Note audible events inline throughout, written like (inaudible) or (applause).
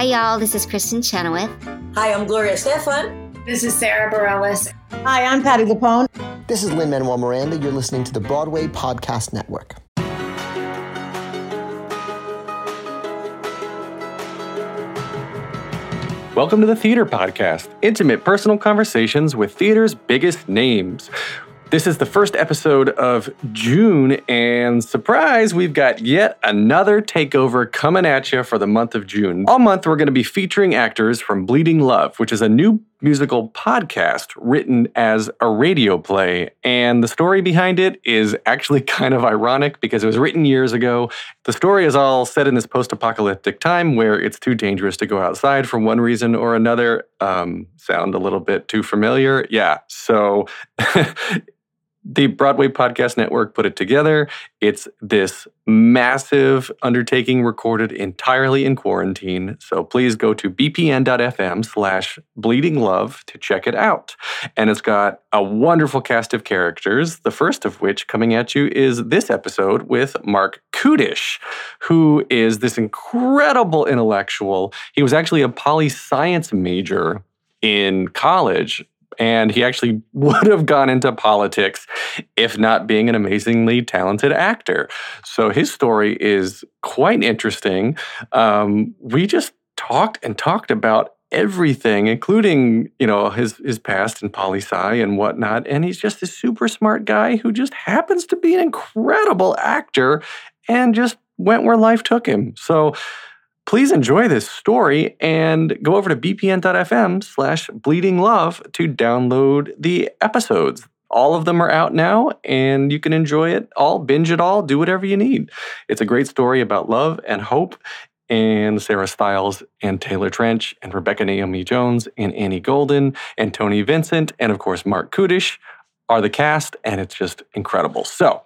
Hi, y'all. This is Kristin Chenoweth. Hi, I'm Gloria Estefan. This is Sara Bareilles. Hi, I'm Patti LuPone. This is Lin Manuel Miranda. You're listening to the Broadway Podcast Network. Welcome to the Theater Podcast, intimate personal conversations with theater's biggest names. This is the first episode of June, and surprise, we've got yet another takeover coming at you for the month of June. All month, we're going to be featuring actors from Bleeding Love, which is a new musical podcast written as a radio play. And the story behind it is actually (laughs) kind of ironic because it was written years ago. The story is all set in this post apocalyptic time where it's too dangerous to go outside for one reason or another. Um, sound a little bit too familiar? Yeah. So. (laughs) the Broadway Podcast Network put it together. It's this massive undertaking recorded entirely in quarantine. So please go to bpn.fm slash bleeding love to check it out. And it's got a wonderful cast of characters, the first of which coming at you is this episode with Marc Kudisch, who is this incredible intellectual. He was actually a poli science major in college and he actually (laughs) would have gone into politics if not being an amazingly talented actor. So his story is quite interesting. Um, we just talked and talked about everything, including you know his his past in poli sci and whatnot. And he's just a super smart guy who just happens to be an incredible actor and just went where life took him. So Please enjoy this story and go over to bpn.fm slash bleeding love to download the episodes. All of them are out now, and you can enjoy it all, binge it all, do whatever you need. It's a great story about love and hope, and Sarah Stiles and Taylor Trensch and Rebecca Naomi Jones and Annie Golden and Tony Vincent and of course Marc Kudisch are the cast, and it's just incredible. So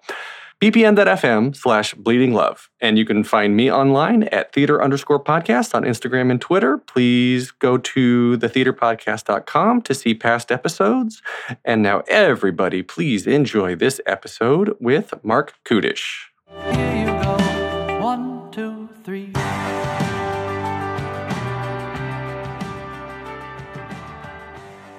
bpn.fm slash bleeding love. And you can find me online at theater underscore podcast on Instagram and Twitter. Please go to thetheaterpodcast.com to see past episodes. And now, everybody, please enjoy this episode with Marc Kudisch. Here you go. One, two, three.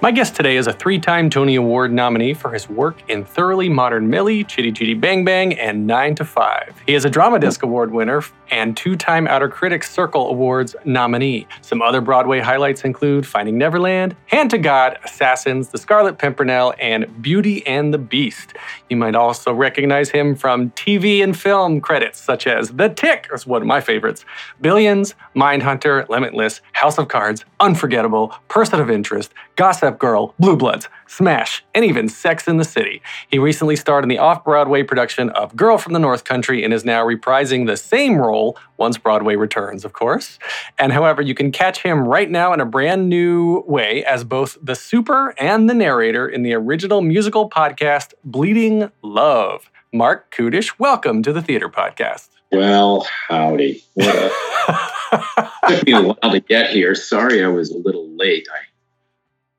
My guest today is a three time Tony Award nominee for his work in Thoroughly Modern Millie, Chitty Chitty Bang Bang, and 9 to 5. He is a Drama Desk Award winner and two time Outer Critics Circle Awards nominee. Some other Broadway highlights include Finding Neverland, Hand to God, Assassins, The Scarlet Pimpernel, and Beauty and the Beast. You might also recognize him from TV and film credits such as The Tick, is one of my favorites, Billions, Mindhunter, Limitless, House of Cards, Unforgettable, Person of Interest, Gossip Girl, Blue Bloods, Smash, and even Sex in the City. He recently starred in the off Broadway production of Girl from the North Country and is now reprising the same role once Broadway returns, of course. And however, you can catch him right now in a brand new way as both the super and the narrator in the original musical podcast, Bleeding Love. Marc Kudisch, welcome to the Theater Podcast. Well, howdy. What a, (laughs) took me a while to get here. Sorry I was a little late. I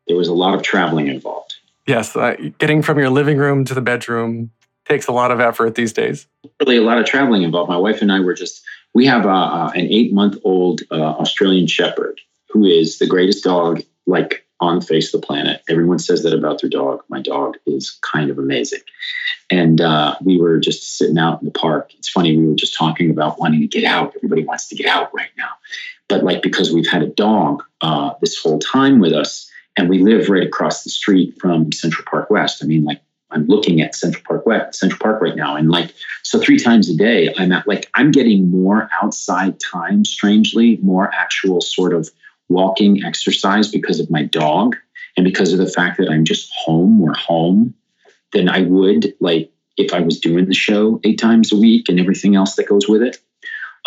there was a lot of traveling involved. Yes, uh, getting from your living room to the bedroom takes a lot of effort these days. Really, a lot of traveling involved. My wife and I were just, we have a, a, an eight month old uh, Australian Shepherd who is the greatest dog like on the face of the planet. Everyone says that about their dog. My dog is kind of amazing. And uh, we were just sitting out in the park. It's funny, we were just talking about wanting to get out. Everybody wants to get out right now. But like because we've had a dog uh, this whole time with us, and we live right across the street from Central Park West. I mean, like I'm looking at Central Park West, Central Park right now, and like so three times a day, I'm at like I'm getting more outside time. Strangely, more actual sort of walking exercise because of my dog and because of the fact that I'm just home or home than I would like if I was doing the show eight times a week and everything else that goes with it.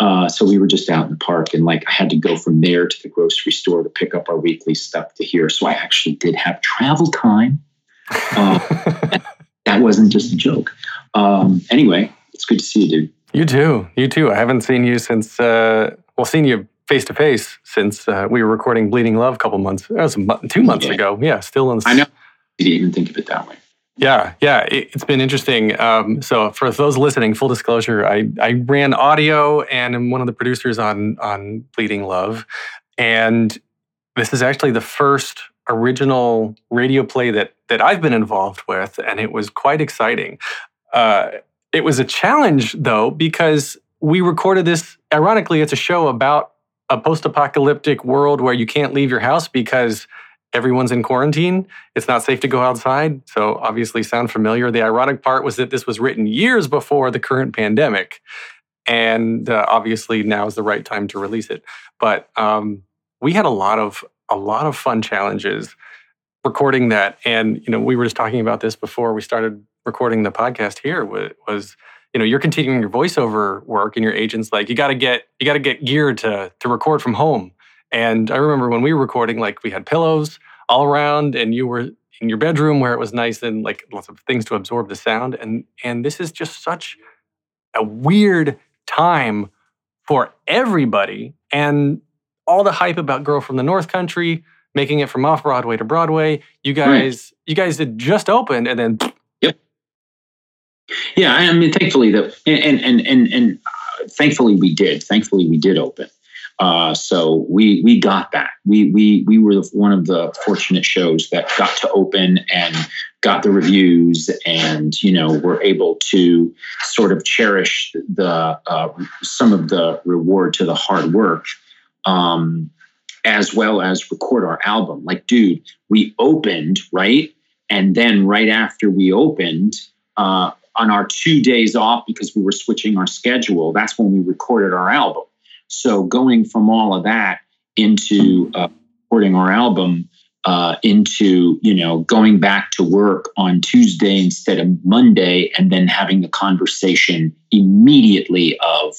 Uh, so we were just out in the park, and like I had to go from there to the grocery store to pick up our weekly stuff to here. So I actually did have travel time. Uh, (laughs) that wasn't just a joke. Um, anyway, it's good to see you, dude. You too. You too. I haven't seen you since, uh, well, seen you face to face since uh, we were recording Bleeding Love a couple months. That was two months Yeah. ago. Yeah, still in. I know. You didn't even think of it that way. Yeah, yeah, it, it's been interesting. Um, so for those listening, full disclosure, I I ran audio and I'm one of the producers on on Bleeding Love, And this is actually the first original radio play that that I've been involved with, and it was quite exciting. Uh, it was a challenge though because we recorded this. Ironically, it's a show about a post-apocalyptic world where you can't leave your house because everyone's in quarantine. It's not safe to go outside. So obviously, sound familiar. The ironic part was that this was written years before the current pandemic, and uh, obviously now is the right time to release it. But um, we had a lot of a lot of fun challenges recording that, and you know, we were just talking about this before we started recording the podcast. Here was you know you're continuing your voiceover work and your agents like you got to get you got to get geared to to record from home and i remember when we were recording like we had pillows all around and you were in your bedroom where it was nice and like lots of things to absorb the sound and and this is just such a weird time for everybody and all the hype about girl from the north country making it from off broadway to broadway you guys right. you guys had just opened and then Yep. yeah, I mean, thankfully that, and and and and uh, thankfully we did. Thankfully we did open. Uh, so we we got that. We we we were one of the fortunate shows that got to open and got the reviews, and you know were able to sort of cherish the uh, some of the reward to the hard work, um, as well as record our album. Like, dude, we opened right, and then right after we opened. Uh, on our two days off because we were switching our schedule, that's when we recorded our album. So going from all of that into uh, recording our album uh, into you know going back to work on Tuesday instead of Monday, and then having the conversation immediately of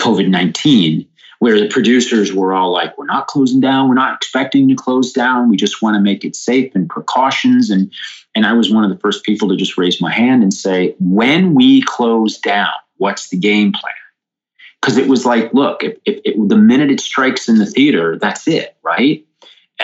COVID nineteen, where the producers were all like, "We're not closing down. We're not expecting to close down. We just want to make it safe and precautions." And and I was one of the first people to just raise my hand and say, when we close down, what's the game plan? Because it was like, look, if, if, the minute it strikes in the theater, that's it, right?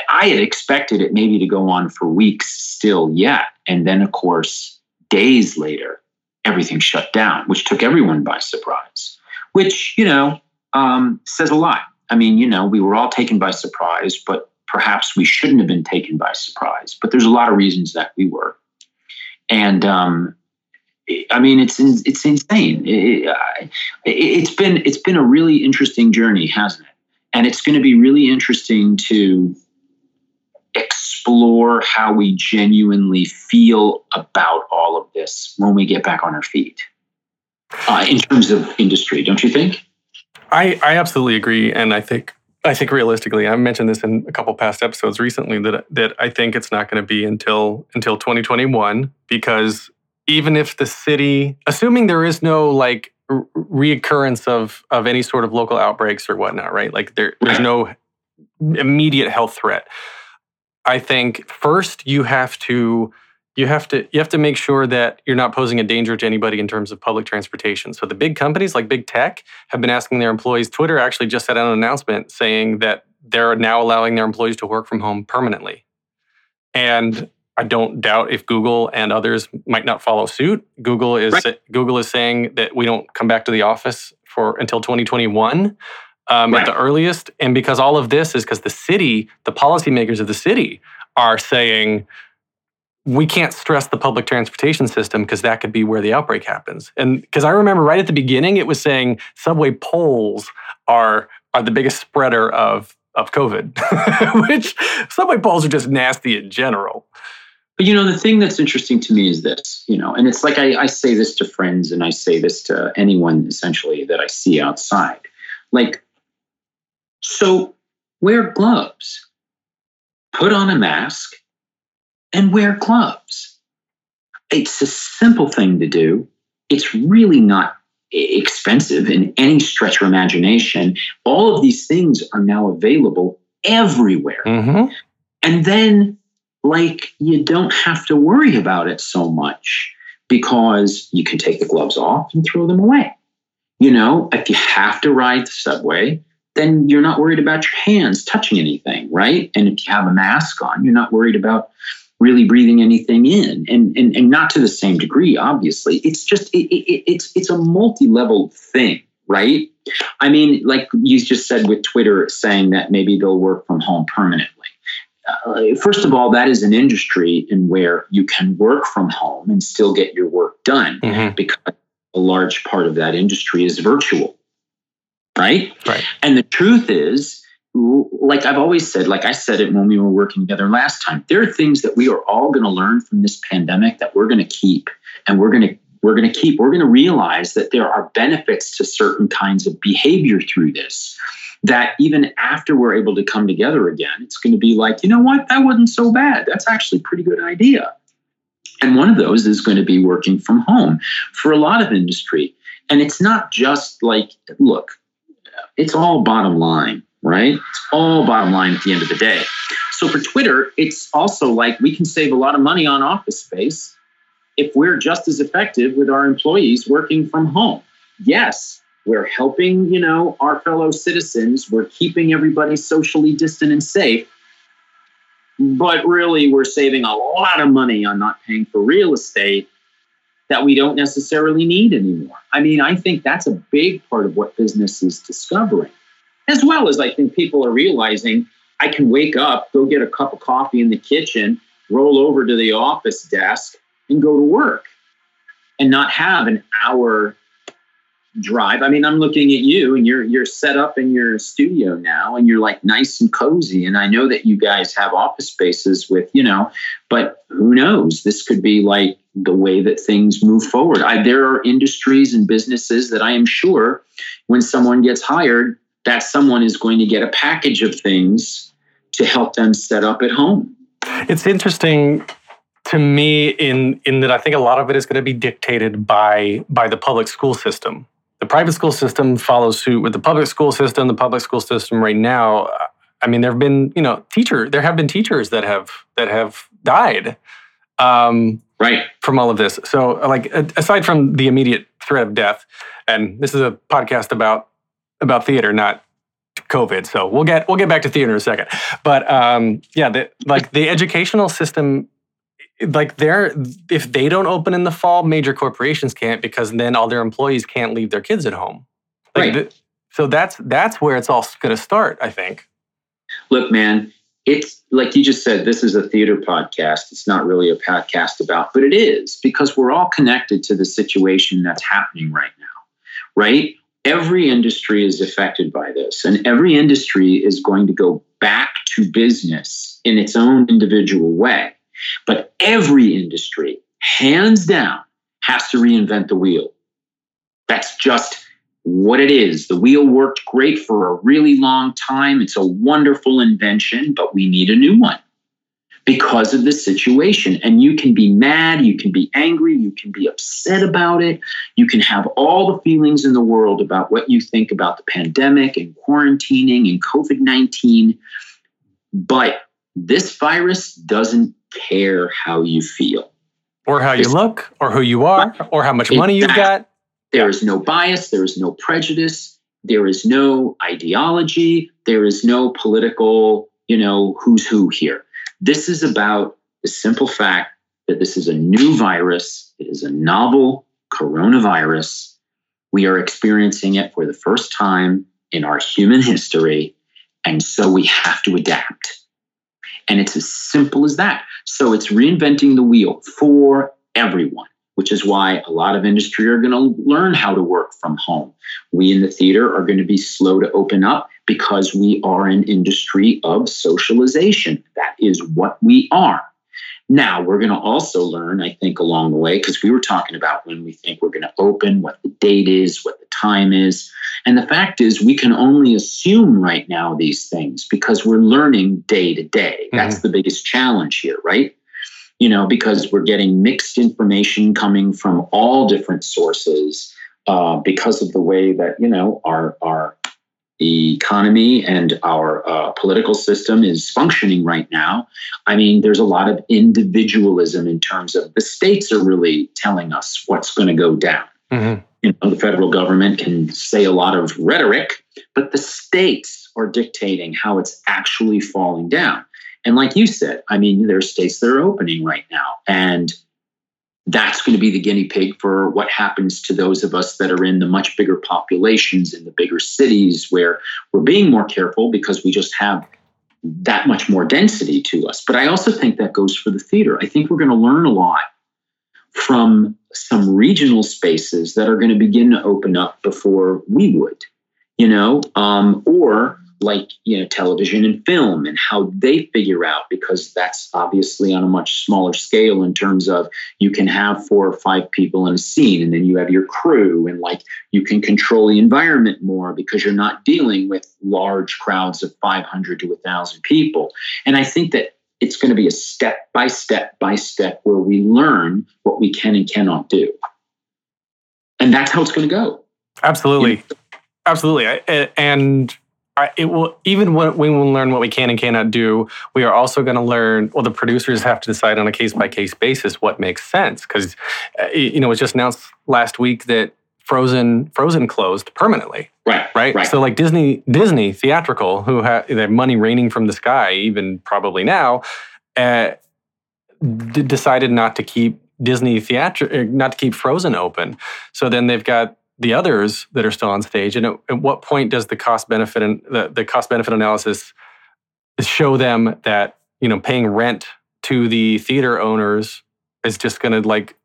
I had expected it maybe to go on for weeks still yet. And then, of course, days later, everything shut down, which took everyone by surprise, which, you know, um, says a lot. I mean, you know, we were all taken by surprise, but perhaps we shouldn't have been taken by surprise, but there's a lot of reasons that we were. And um, I mean, it's it's insane. It, has been it's been a really interesting journey, hasn't it? And it's going to be really interesting to explore how we genuinely feel about all of this when we get back on our feet. Uh, in terms of industry, don't you think? I, I absolutely agree, and I think I think realistically, I mentioned this in a couple past episodes recently that that I think it's not going to be until until 2021 because even if the city, assuming there is no like reoccurrence of of any sort of local outbreaks or whatnot, right? Like there, there's no immediate health threat. I think first you have to you have to you have to make sure that you're not posing a danger to anybody in terms of public transportation. So the big companies like big tech have been asking their employees. Twitter actually just sent out an announcement saying that they're now allowing their employees to work from home permanently. And I don't doubt if Google and others might not follow suit. Google is right. Google is saying that we don't come back to the office for until 2021 um, right. at the earliest. And because all of this is because the city, the policymakers of the city, are saying we can't stress the public transportation system because that could be where the outbreak happens. And because I remember right at the beginning, it was saying subway poles are are the biggest spreader of of COVID, (laughs) which subway poles are just nasty in general. But you know, the thing that's interesting to me is this, you know, and it's like I, I say this to friends and I say this to anyone essentially that I see outside. Like, so wear gloves, put on a mask, and wear gloves. It's a simple thing to do. It's really not expensive in any stretch of imagination. All of these things are now available everywhere. Mm-hmm. And then, like, you don't have to worry about it so much because you can take the gloves off and throw them away. You know, if you have to ride the subway, then you're not worried about your hands touching anything, right? And if you have a mask on, you're not worried about really breathing anything in and, and, and not to the same degree obviously it's just it, it, it's it's a multi-level thing right I mean, like you just said with Twitter saying that maybe they'll work from home permanently. Uh, first of all, that is an industry in where you can work from home and still get your work done Mhm. because a large part of that industry is virtual, right? Right. And the truth is, like I've always said, like I said it when we were working together last time, there are things that we are all going to learn from this pandemic that we're going to keep, and we're going to we're going to keep. We're going to realize that there are benefits to certain kinds of behavior through this. That even after we're able to come together again, it's going to be like, you know what, that wasn't so bad. That's actually a pretty good idea. And one of those is going to be working from home for a lot of industry. And it's not just like, look, it's all bottom line, right? It's all bottom line at the end of the day. So for Twitter, it's also like we can save a lot of money on office space if we're just as effective with our employees working from home. Yes, we're helping, you know, our fellow citizens, we're keeping everybody socially distant and safe. But really, we're saving a lot of money on not paying for real estate that we don't necessarily need anymore. I mean, I think that's a big part of what business is discovering, as well as I think people are realizing I can wake up, go get a cup of coffee in the kitchen, roll over to the office desk, and go to work and not have an hour drive. I mean, I'm looking at you and you're you're set up in your studio now and you're like nice and cozy. And I know that you guys have office spaces with, you know, but who knows? This could be like the way that things move forward. I, there are industries and businesses that I am sure when someone gets hired, that someone is going to get a package of things to help them set up at home. It's interesting to me in in that I think a lot of it is going to be dictated by by the public school system. The private school system follows suit with the public school system. The public school system right now, I mean, there have been you know teacher there have been teachers that have that have died um, Right. from all of this. So like aside from the immediate threat of death, and this is a podcast about about theater, not COVID. So we'll get we'll get back to theater in a second. But um, yeah, the, like the educational system, like they're if they don't open in the fall, major corporations can't because then all their employees can't leave their kids at home. Like, Right. so that's that's where it's all going to start. I think. Look, man, it's like you just said, this is a theater podcast. It's not really a podcast about, but it is because we're all connected to the situation that's happening right now, right? Every industry is affected by this, and every industry is going to go back to business in its own individual way. But every industry, hands down, has to reinvent the wheel. That's just what it is. The wheel worked great for a really long time. It's a wonderful invention, but we need a new one because of the situation. And you can be mad, you can be angry, you can be upset about it. You can have all the feelings in the world about what you think about the pandemic and quarantining and COVID 19. But this virus doesn't care how you feel. Or how you look, or who you are, or how much money you've got. There is no bias, there is no prejudice, there is no ideology, there is no political, you know, who's who here. This is about the simple fact that this is a new virus, it is a novel coronavirus. We are experiencing it for the first time in our human history, and so we have to adapt. And it's as simple as that. So it's reinventing the wheel for everyone which is why a lot of industry are going to learn how to work from home. We in the theater are going to be slow to open up because we are an industry of socialization. That is what we are. Now, we're going to also learn, I think, along the way, because we were talking about when we think we're going to open, what the date is, what the time is. And the fact is, we can only assume right now these things because we're learning day to day. That's the biggest challenge here, right? you know, because we're getting mixed information coming from all different sources uh, because of the way that you know our our economy and our uh, political system is functioning right now. I mean, there's a lot of individualism in terms of the states are really telling us what's going to go down. Mhm. You know, the federal government can say a lot of rhetoric, but the states are dictating how it's actually falling down. And like you said, I mean, there are states that are opening right now. And that's going to be the guinea pig for what happens to those of us that are in the much bigger populations in the bigger cities where we're being more careful because we just have that much more density to us. But I also think that goes for the theater. I think we're going to learn a lot from some regional spaces that are going to begin to open up before we would, you know, um, or like you know television and film and how they figure out because that's obviously on a much smaller scale in terms of you can have four or five people in a scene and then you have your crew and like you can control the environment more because you're not dealing with large crowds of 500 to 1000 people. And i think that it's going to be a step by step by step where we learn what we can and cannot do. And that's how it's going to go. Absolutely. Absolutely. And it will even when we will learn what we can and cannot do we are also going to learn well the producers have to decide on a case by case basis what makes sense because uh, you know it was just announced last week that frozen frozen closed permanently. Right right, right. so like disney disney theatrical who have their money raining from the sky even probably now uh, d- decided not to keep disney theatrical uh, not to keep frozen open. So then they've got the others that are still on stage and at, at what point does the cost benefit and the, the cost benefit analysis show them that you know paying rent to the theater owners is just going to like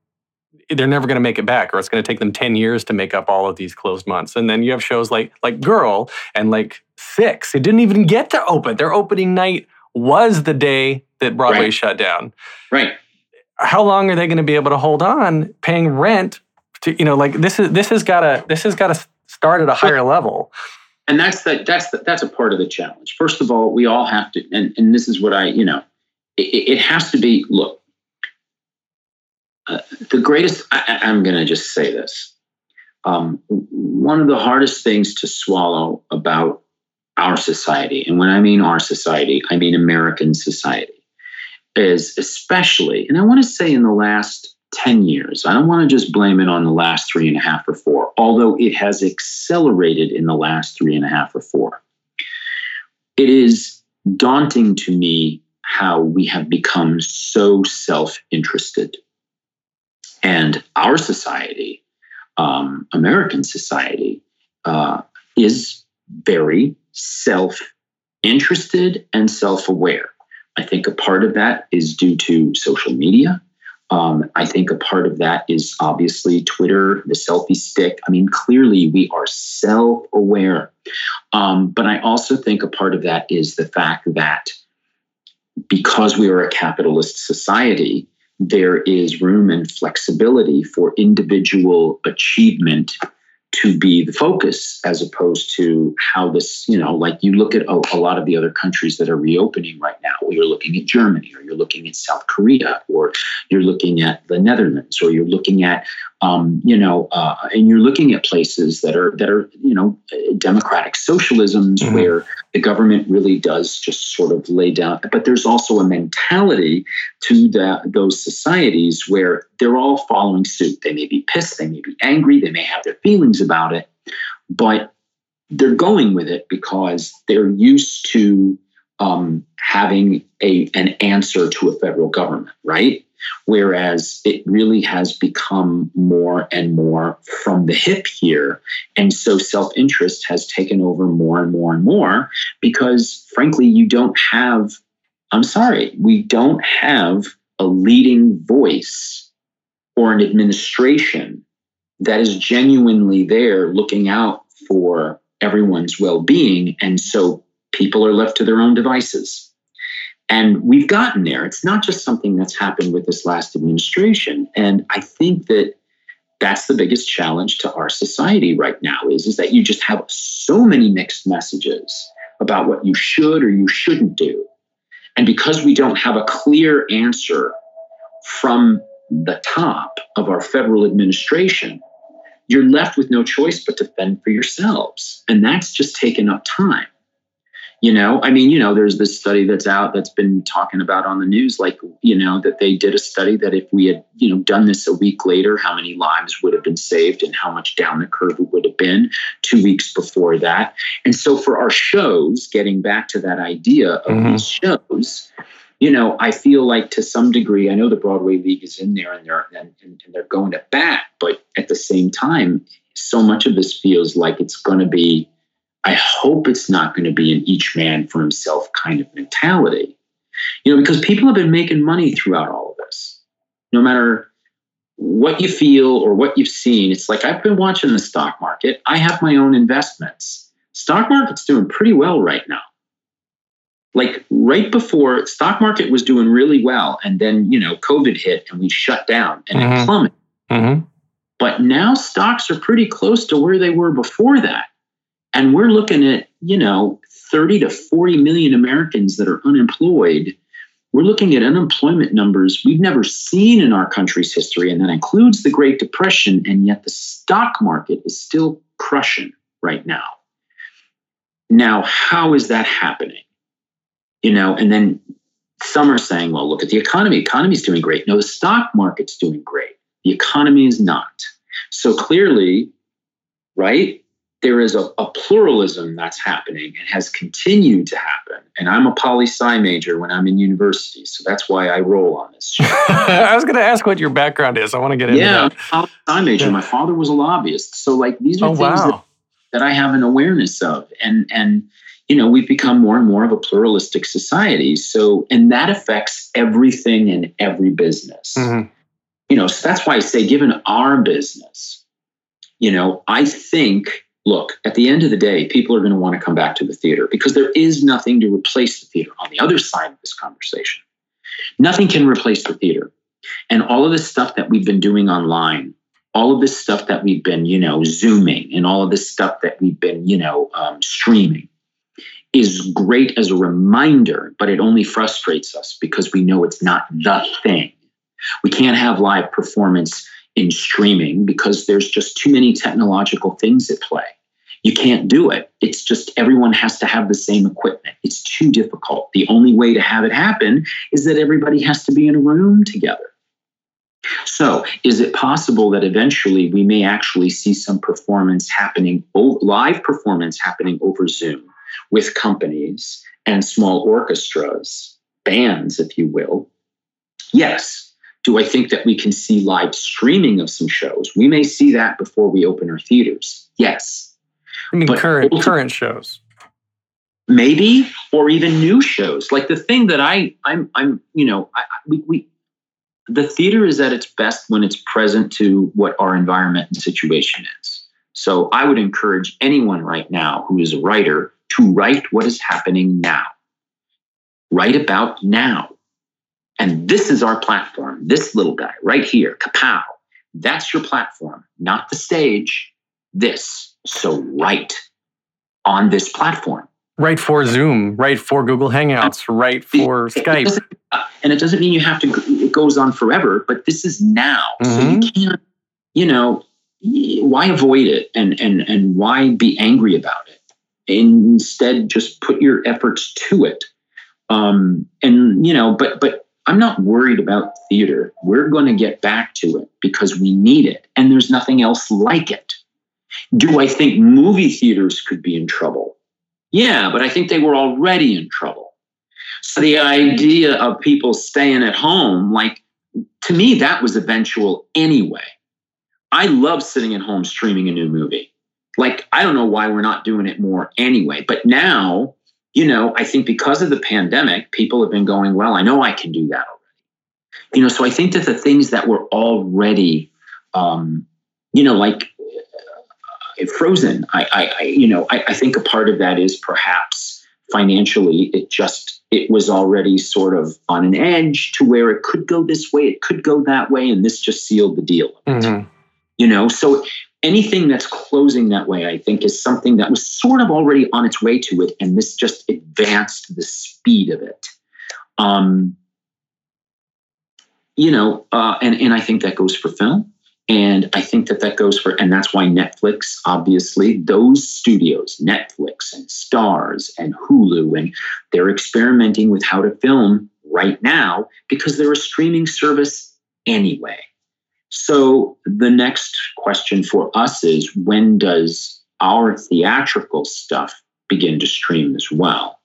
they're never going to make it back or it's going to take them 10 years to make up all of these closed months. And then you have shows like like girl and like six. It didn't even get to open. Their opening night was the day that broadway Right. shut down. Right. How long are they going to be able to hold on paying rent to you know like this is this has got to this has got to start at a higher level and that's the, that's the, that's a part of the challenge. First of all, we all have to, and, and this is what I, you know, it, it has to be. Look, uh, the greatest. I, I'm going to just say this. Um, one of the hardest things to swallow about our society, and when I mean our society, I mean American society, is especially, and I want to say in the last 10 years. I don't want to just blame it on the last three and a half or four, although it has accelerated in the last three and a half or four. It is daunting to me how we have become so self interested. And our society, um, American society, uh, is very self interested and self aware. I think a part of that is due to social media. Um, I think a part of that is obviously Twitter, the selfie stick. I mean, clearly we are self aware. Um, but I also think a part of that is the fact that because we are a capitalist society, there is room and flexibility for individual achievement to be the focus as opposed to how this, you know, like you look at a, a, lot of the other countries that are reopening right now, or you're looking at Germany, or you're looking at South Korea, or you're looking at the Netherlands, or you're looking at, um, you know, uh, and you're looking at places that are that are, you know, democratic socialisms mm-hmm. where the government really does just sort of lay down. But there's also a mentality to the, those societies where they're all following suit. They may be pissed, they may be angry, they may have their feelings about it, but they're going with it because they're used to um, having a an answer to a federal government, right? Whereas it really has become more and more from the hip here. And so self interest has taken over more and more and more because, frankly, you don't have, I'm sorry, we don't have a leading voice or an administration that is genuinely there looking out for everyone's well being. And so people are left to their own devices. And we've gotten there. It's not just something that's happened with this last administration. And I think that that's the biggest challenge to our society right now is, is that you just have so many mixed messages about what you should or you shouldn't do. And because we don't have a clear answer from the top of our federal administration, you're left with no choice but to fend for yourselves. And that's just taken up time you know i mean you know there's this study that's out that's been talking about on the news like you know that they did a study that if we had you know done this a week later how many lives would have been saved and how much down the curve it would have been two weeks before that and so for our shows getting back to that idea of mm-hmm. these shows you know, I feel like to some degree, I know the Broadway League is in there and they're and, and they're going to bat, but at the same time, so much of this feels like it's going to be. I hope it's not going to be an each man for himself kind of mentality, you know, because people have been making money throughout all of this. No matter what you feel or what you've seen, it's like I've been watching the stock market. I have my own investments. Stock market's doing pretty well right now like right before stock market was doing really well and then you know covid hit and we shut down and mm-hmm. it plummeted mm-hmm. but now stocks are pretty close to where they were before that and we're looking at you know 30 to 40 million americans that are unemployed we're looking at unemployment numbers we've never seen in our country's history and that includes the great depression and yet the stock market is still crushing right now now how is that happening you know, and then some are saying, well, look at the economy. Economy's doing great. No, the stock market's doing great. The economy is not. So clearly, right, there is a, a pluralism that's happening and has continued to happen. And I'm a poli sci major when I'm in university. So that's why I roll on this show. (laughs) I was going to ask what your background is. I want to get into yeah, that. Yeah, I'm a sci major. My father was a lobbyist. So like these are oh, things wow. that, that I have an awareness of. And, and, you know, we've become more and more of a pluralistic society. So, and that affects everything in every business. Mm-hmm. You know, so that's why I say, given our business, you know, I think, look, at the end of the day, people are going to want to come back to the theater because there is nothing to replace the theater on the other side of this conversation. Nothing can replace the theater. And all of this stuff that we've been doing online, all of this stuff that we've been, you know, zooming and all of this stuff that we've been, you know, um, streaming, is great as a reminder, but it only frustrates us because we know it's not the thing. We can't have live performance in streaming because there's just too many technological things at play. You can't do it. It's just everyone has to have the same equipment. It's too difficult. The only way to have it happen is that everybody has to be in a room together. So, is it possible that eventually we may actually see some performance happening, live performance happening over Zoom? with companies and small orchestras, bands, if you will. Yes. Do I think that we can see live streaming of some shows? We may see that before we open our theaters. Yes. I mean, but current current shows. Maybe, or even new shows. Like the thing that I, I'm, I'm, you know, I, we, we, the theater is at its best when it's present to what our environment and situation is. So I would encourage anyone right now who is a writer to write what is happening now. Write about now. And this is our platform, this little guy right here, kapow. That's your platform, not the stage. This. So write on this platform. Write for Zoom, write for Google Hangouts, write for it, Skype. It and it doesn't mean you have to, it goes on forever, but this is now. Mm-hmm. So you mm-hmm. can't, you know, why avoid it and, and, and why be angry about it? instead just put your efforts to it um, and you know but but i'm not worried about theater. We're going to get back to it because we need it and there's nothing else like it. Do i think movie theaters could be in trouble? Yeah but i think they were already in trouble. So the idea of people staying at home like to me that was eventual anyway. I love sitting at home streaming a new movie. Like i don't know why we're not doing it more anyway but now you know i think because of the pandemic people have been going well i know i can do that already you know so i think that the things that were already um you know like uh, frozen I, I, I you know I, I think a part of that is perhaps financially it just it was already sort of on an edge to where it could go this way it could go that way and this just sealed the deal mm-hmm. you know so anything that's closing that way, I think, is something that was sort of already on its way to it, and this just advanced the speed of it. Um, you know, uh, and and I think that goes for film, and I think that that goes for, and that's why Netflix, obviously, those studios, Netflix and Starz and Hulu, and they're experimenting with how to film right now because they're a streaming service anyway. So the next question for us is when does our theatrical stuff begin to stream as well?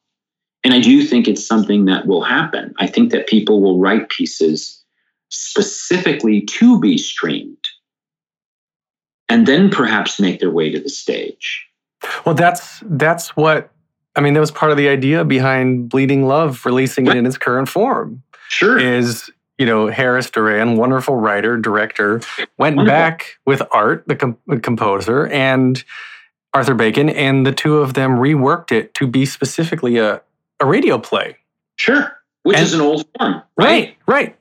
And I do think it's something that will happen. I think that people will write pieces specifically to be streamed and then perhaps make their way to the stage. Well, that's that's what I mean. That was part of the idea behind Bleeding Love releasing it in its current form. Sure. Is you know Harris Doran, wonderful writer, director, went Wonderful. back with Art, the com- composer, and Arthur Bacon, and the two of them reworked it to be specifically a a radio play. Sure. Which And- is an old form, right? Right, right.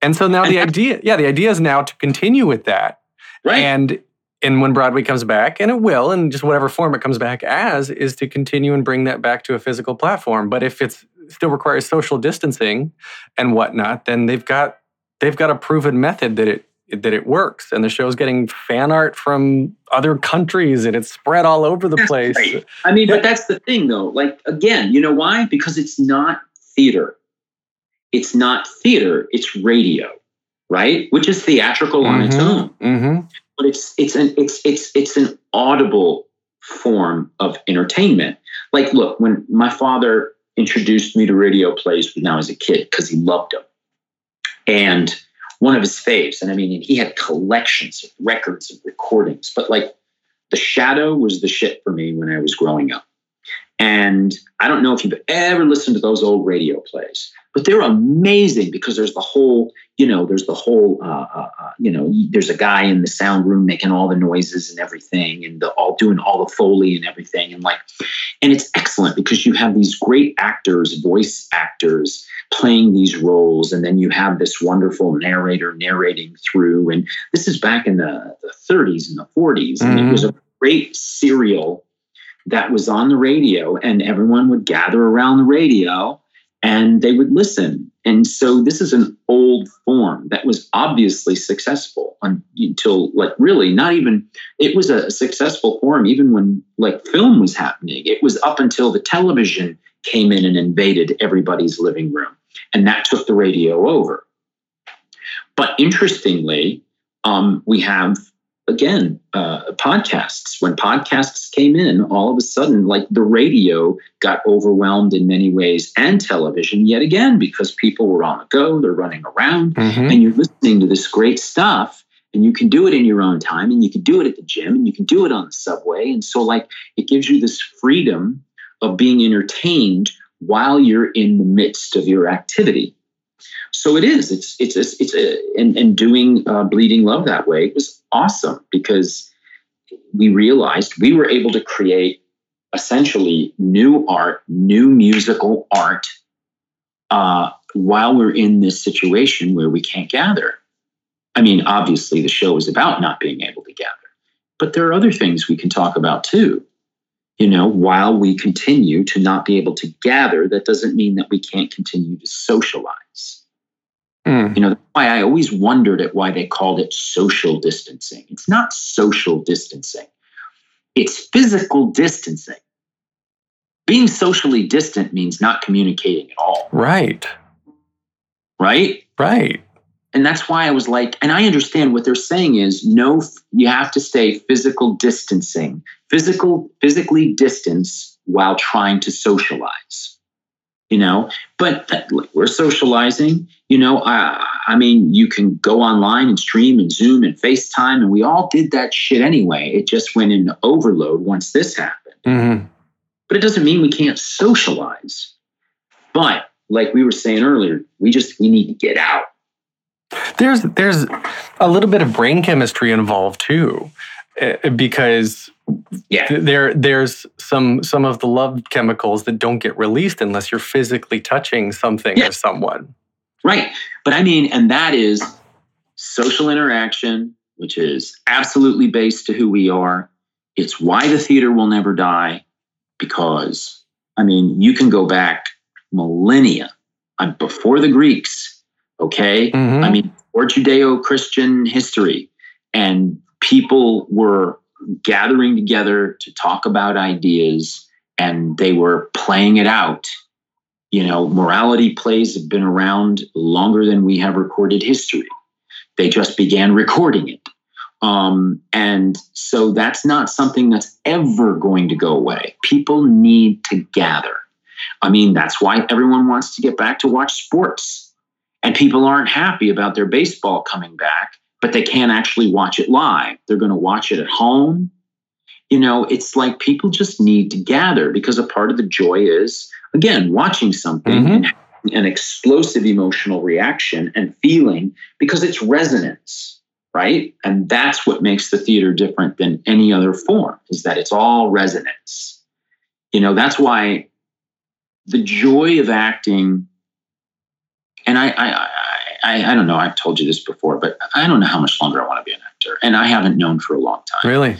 And so now And the idea, yeah, the idea is now to continue with that. Right. And and when Broadway comes back, and it will, in just whatever form it comes back as, is to continue and bring that back to a physical platform. But if it's still requires social distancing and whatnot, then they've got they've got a proven method that it that it works. And the show's getting fan art from other countries and it's spread all over the That's place. right. I mean, but that's the thing, though. Like, again, you know why? Because it's not theater. It's not theater, it's radio, right? Which is theatrical on its Mhm, own. mhm. but it's it's an it's it's it's an audible form of entertainment. Like, look, when my father introduced me to radio plays when I was a kid because he loved them, and one of his faves, and I mean, he had collections of records and recordings, but like, The Shadow was the shit for me when I was growing up. And I don't know if you've ever listened to those old radio plays, but they're amazing because there's the whole, you know, there's the whole, uh, uh, uh, you know, there's a guy in the sound room making all the noises and everything, and the, all doing all the foley and everything, and like, and it's excellent because you have these great actors, voice actors, playing these roles, and then you have this wonderful narrator narrating through. And this is back in the, the 30s and the 40s, and it was a great serial that was on the radio, and everyone would gather around the radio and they would listen. And so this is an old form that was obviously successful until like really not even it was a successful form even when like film was happening. It was up until the television came in and invaded everybody's living room. And that took the radio over. But interestingly, um, we have again uh, podcasts. When podcasts came in, all of a sudden, like the radio got overwhelmed in many ways, and television yet again because people were on the go, they're running around, Mhm. and you're listening to this great stuff. And you can do it in your own time, and you can do it at the gym, and you can do it on the subway. And so, like, it gives you this freedom of being entertained while you're in the midst of your activity. So it is. It's it's it's, it's a, and and doing uh, bleeding love that way was awesome because we realized we were able to create essentially new art, new musical art, uh, while we're in this situation where we can't gather. I mean, obviously, the show is about not being able to gather, but there are other things we can talk about too. You know, while we continue to not be able to gather, that doesn't mean that we can't continue to socialize. Mm. You know, that's why I always wondered at why they called it social distancing. It's not social distancing, it's physical distancing. Being socially distant means not communicating at all, Right, right? right. And that's why I was like, and I understand what they're saying is no, you have to stay physical distancing, physical, physically distance while trying to socialize. You know, but that, like, we're socializing. You know, I, I mean, you can go online and stream and Zoom and FaceTime, and we all did that shit anyway. It just went into overload once this happened. Mhm. But it doesn't mean we can't socialize. But like we were saying earlier, we just we need to get out. There's there's a little bit of brain chemistry involved too, uh, because Yeah. there there's some some of the love chemicals that don't get released unless you're physically touching something Yeah. or someone. Right. But I mean, and that is social interaction, which is absolutely based to who we are. It's why the theater will never die, because, I mean, you can go back millennia uh, before the Greeks, okay? Mhm. I mean, or Judeo Christian history, and people were gathering together to talk about ideas and they were playing it out. You know, morality plays have been around longer than we have recorded history. They just began recording it. Um, and so that's not something that's ever going to go away. People need to gather. I mean, that's why everyone wants to get back to watch sports. And people aren't happy about their baseball coming back, but they can't actually watch it live. They're going to watch it at home. You know, it's like people just need to gather because a part of the joy is, again, watching something Mhm. and an explosive emotional reaction and feeling because it's resonance, right? And that's what makes the theater different than any other form is that it's all resonance. You know, that's why the joy of acting and I, I, I, I, I don't know. I've told you this before, but I don't know how much longer I want to be an actor, and I haven't known for a long time. Really?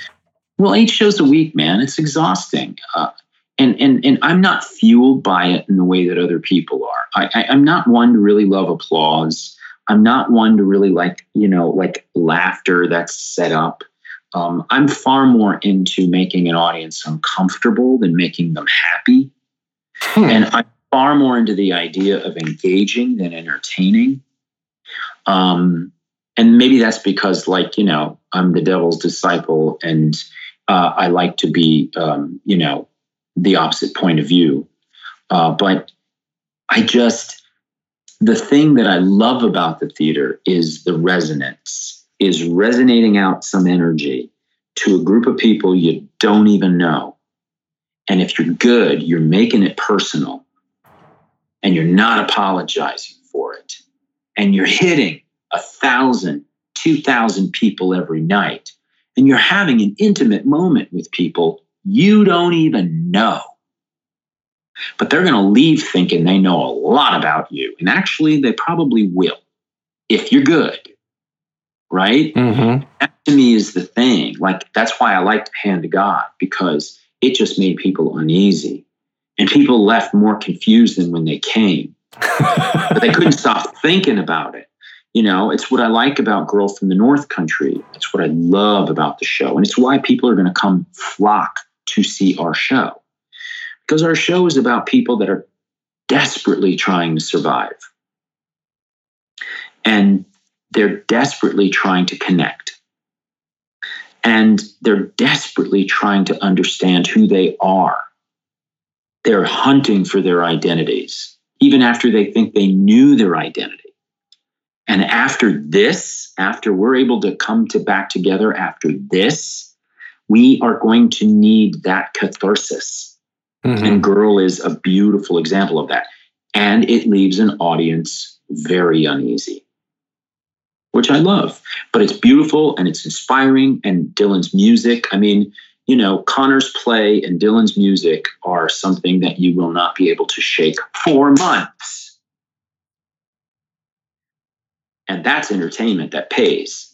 Well, eight shows a week, man, it's exhausting, uh, and and and I'm not fueled by it in the way that other people are. I, I, I'm not one to really love applause. I'm not one to really like you know like laughter that's set up. Um, I'm far more into making an audience uncomfortable than making them happy. Hmm. And I'm far more into the idea of engaging than entertaining. Um, and maybe that's because, like, you know, I'm the devil's disciple and uh, I like to be, um, you know, the opposite point of view. Uh, but I just, the thing that I love about the theater is the resonance, is resonating out some energy to a group of people you don't even know. And if you're good, you're making it personal and you're not apologizing for it. And you're hitting a thousand, two thousand people every night. And you're having an intimate moment with people you don't even know. But they're going to leave thinking they know a lot about you. And actually, they probably will if you're good. Right? Mm-hmm. that to me is the thing. Like that's why I liked Hand to God because it just made people uneasy, and people left more confused than when they came. But they couldn't stop thinking about it. You know, it's what I like about Girl from the North Country. It's what I love about the show, and it's why people are going to come flock to see our show because our show is about people that are desperately trying to survive, and they're desperately trying to connect. And they're desperately trying to understand who they are. They're hunting for their identities, even after they think they knew their identity. And after this, after we're able to come to back together after this, we are going to need that catharsis. Mhm. And Girl is a beautiful example of that. And it leaves an audience very uneasy, which I love. But it's beautiful and it's inspiring. And Dylan's music, I mean, you know, Conor's play and Dylan's music are something that you will not be able to shake for months. And that's entertainment that pays.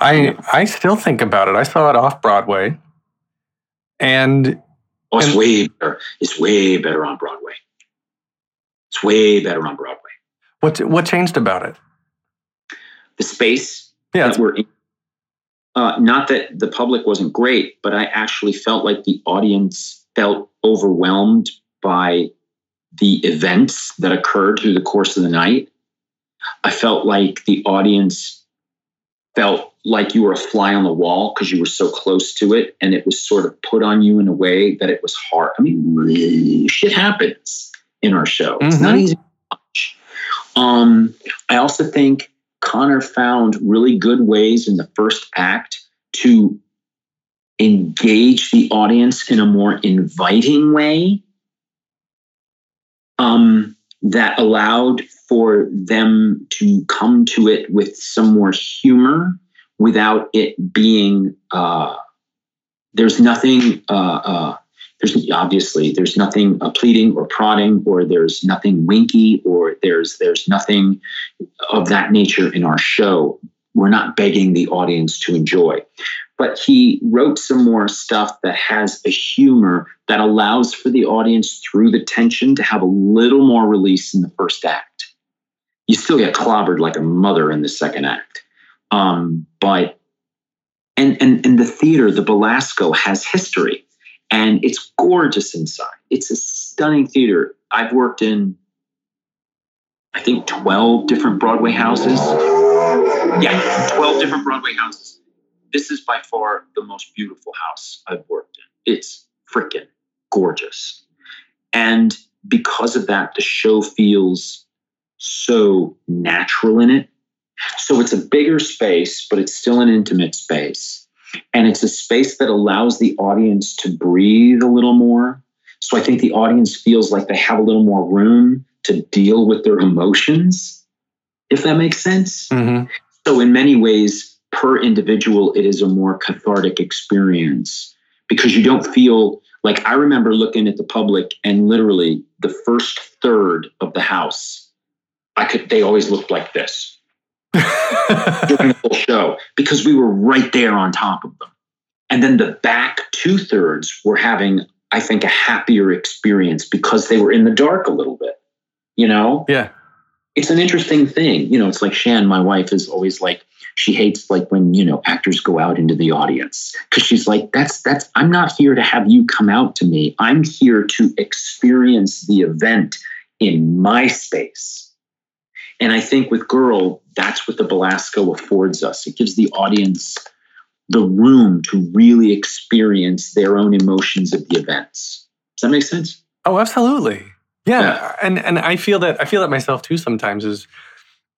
I I still think about it. I saw it off Broadway, and Oh, it's And- way better. It's way better on Broadway. It's way better on Broadway. what what changed about it? The space Yeah, that we're in. Uh, not that the public wasn't great, but I actually felt like the audience felt overwhelmed by the events that occurred through the course of the night. I felt like the audience felt like you were a fly on the wall because you were so close to it and it was sort of put on you in a way that it was hard. I mean, shit happens in our show. It's not Mhm. easy. Um, I also think Conor found really good ways in the first act to engage the audience in a more inviting way um, that allowed for them to come to it with some more humor without it being uh, there's nothing uh, uh, there's obviously there's nothing uh, pleading or prodding or there's nothing winky or there's there's nothing of that nature in our show we're not begging the audience to enjoy but he wrote some more stuff that has a humor that allows for the audience through the tension to have a little more release in the first act. You still get clobbered like a mother in the second act. Um, but and and and the theater, the Belasco has history and it's gorgeous inside. It's a stunning theater. I've worked in I think 12 different Broadway houses. Yeah, 12 different Broadway houses this is by far the most beautiful house I've worked in. It's freaking gorgeous. And because of that, the show feels so natural in it. So it's a bigger space, but it's still an intimate space. And it's a space that allows the audience to breathe a little more. So I think the audience feels like they have a little more room to deal with their emotions, if that makes sense. Mm-hmm. So, in many ways, per individual, it is a more cathartic experience because you don't feel like I remember looking at the public and literally the first third of the house, I could, they always looked like this (laughs) during the whole show because we were right there on top of them. And then the back two thirds were having, I think, a happier experience because they were in the dark a little bit, you know? Yeah. It's an interesting thing. You know, it's like Shan, my wife, is always like, she hates like when you know actors go out into the audience because she's like that's that's i'm not here to have you come out to me i'm here to experience the event in my space and i think with girl that's what the belasco affords us it gives the audience the room to really experience their own emotions of the events does that make sense oh absolutely yeah. yeah. and and i feel that i feel that myself too sometimes is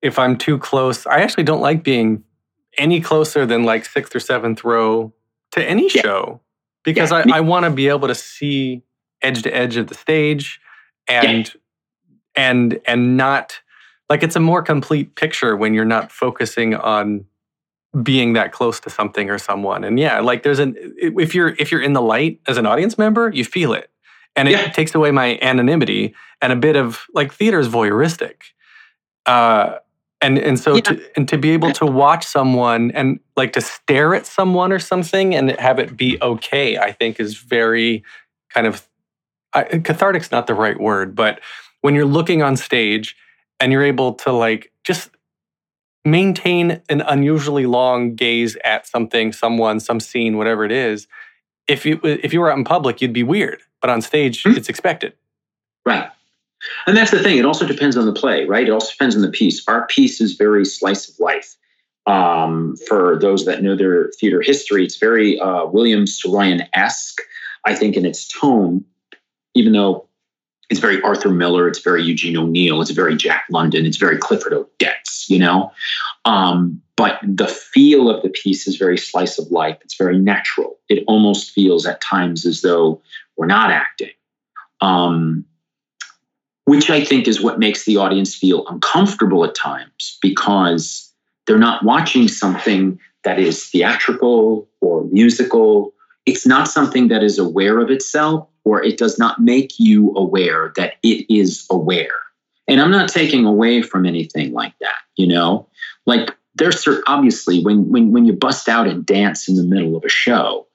if I'm too close, I actually don't like being any closer than like sixth or seventh row to any yeah. show because yeah. I, I want to be able to see edge to edge of the stage and and and not like it's a more complete picture when you're not focusing on being that close to something or someone. And yeah like there's an if you're if you're in the light as an audience member you feel it. And it takes away my anonymity and a bit of like theater is voyeuristic. Uh and and so yeah. to, and to be able to watch someone and like to stare at someone or something and have it be okay i think is very kind of I, cathartic's not the right word but when you're looking on stage and you're able to like just maintain an unusually long gaze at something someone some scene whatever it is if you if you were out in public you'd be weird but on stage mm-hmm. it's expected right and that's the thing. It also depends on the play, right? It also depends on the piece. Our piece is very slice of life. Um, for those that know their theater history, it's very uh, William Saroyan esque, I think, in its tone, even though it's very Arthur Miller, it's very Eugene O'Neill, it's very Jack London, it's very Clifford Odets, you know? Um, but the feel of the piece is very slice of life. It's very natural. It almost feels at times as though we're not acting. Um, which I think is what makes the audience feel uncomfortable at times because they're not watching something that is theatrical or musical. It's not something that is aware of itself, or it does not make you aware that it is aware. And I'm not taking away from anything like that, you know? Like there's obviously when when when you bust out and dance in the middle of a show,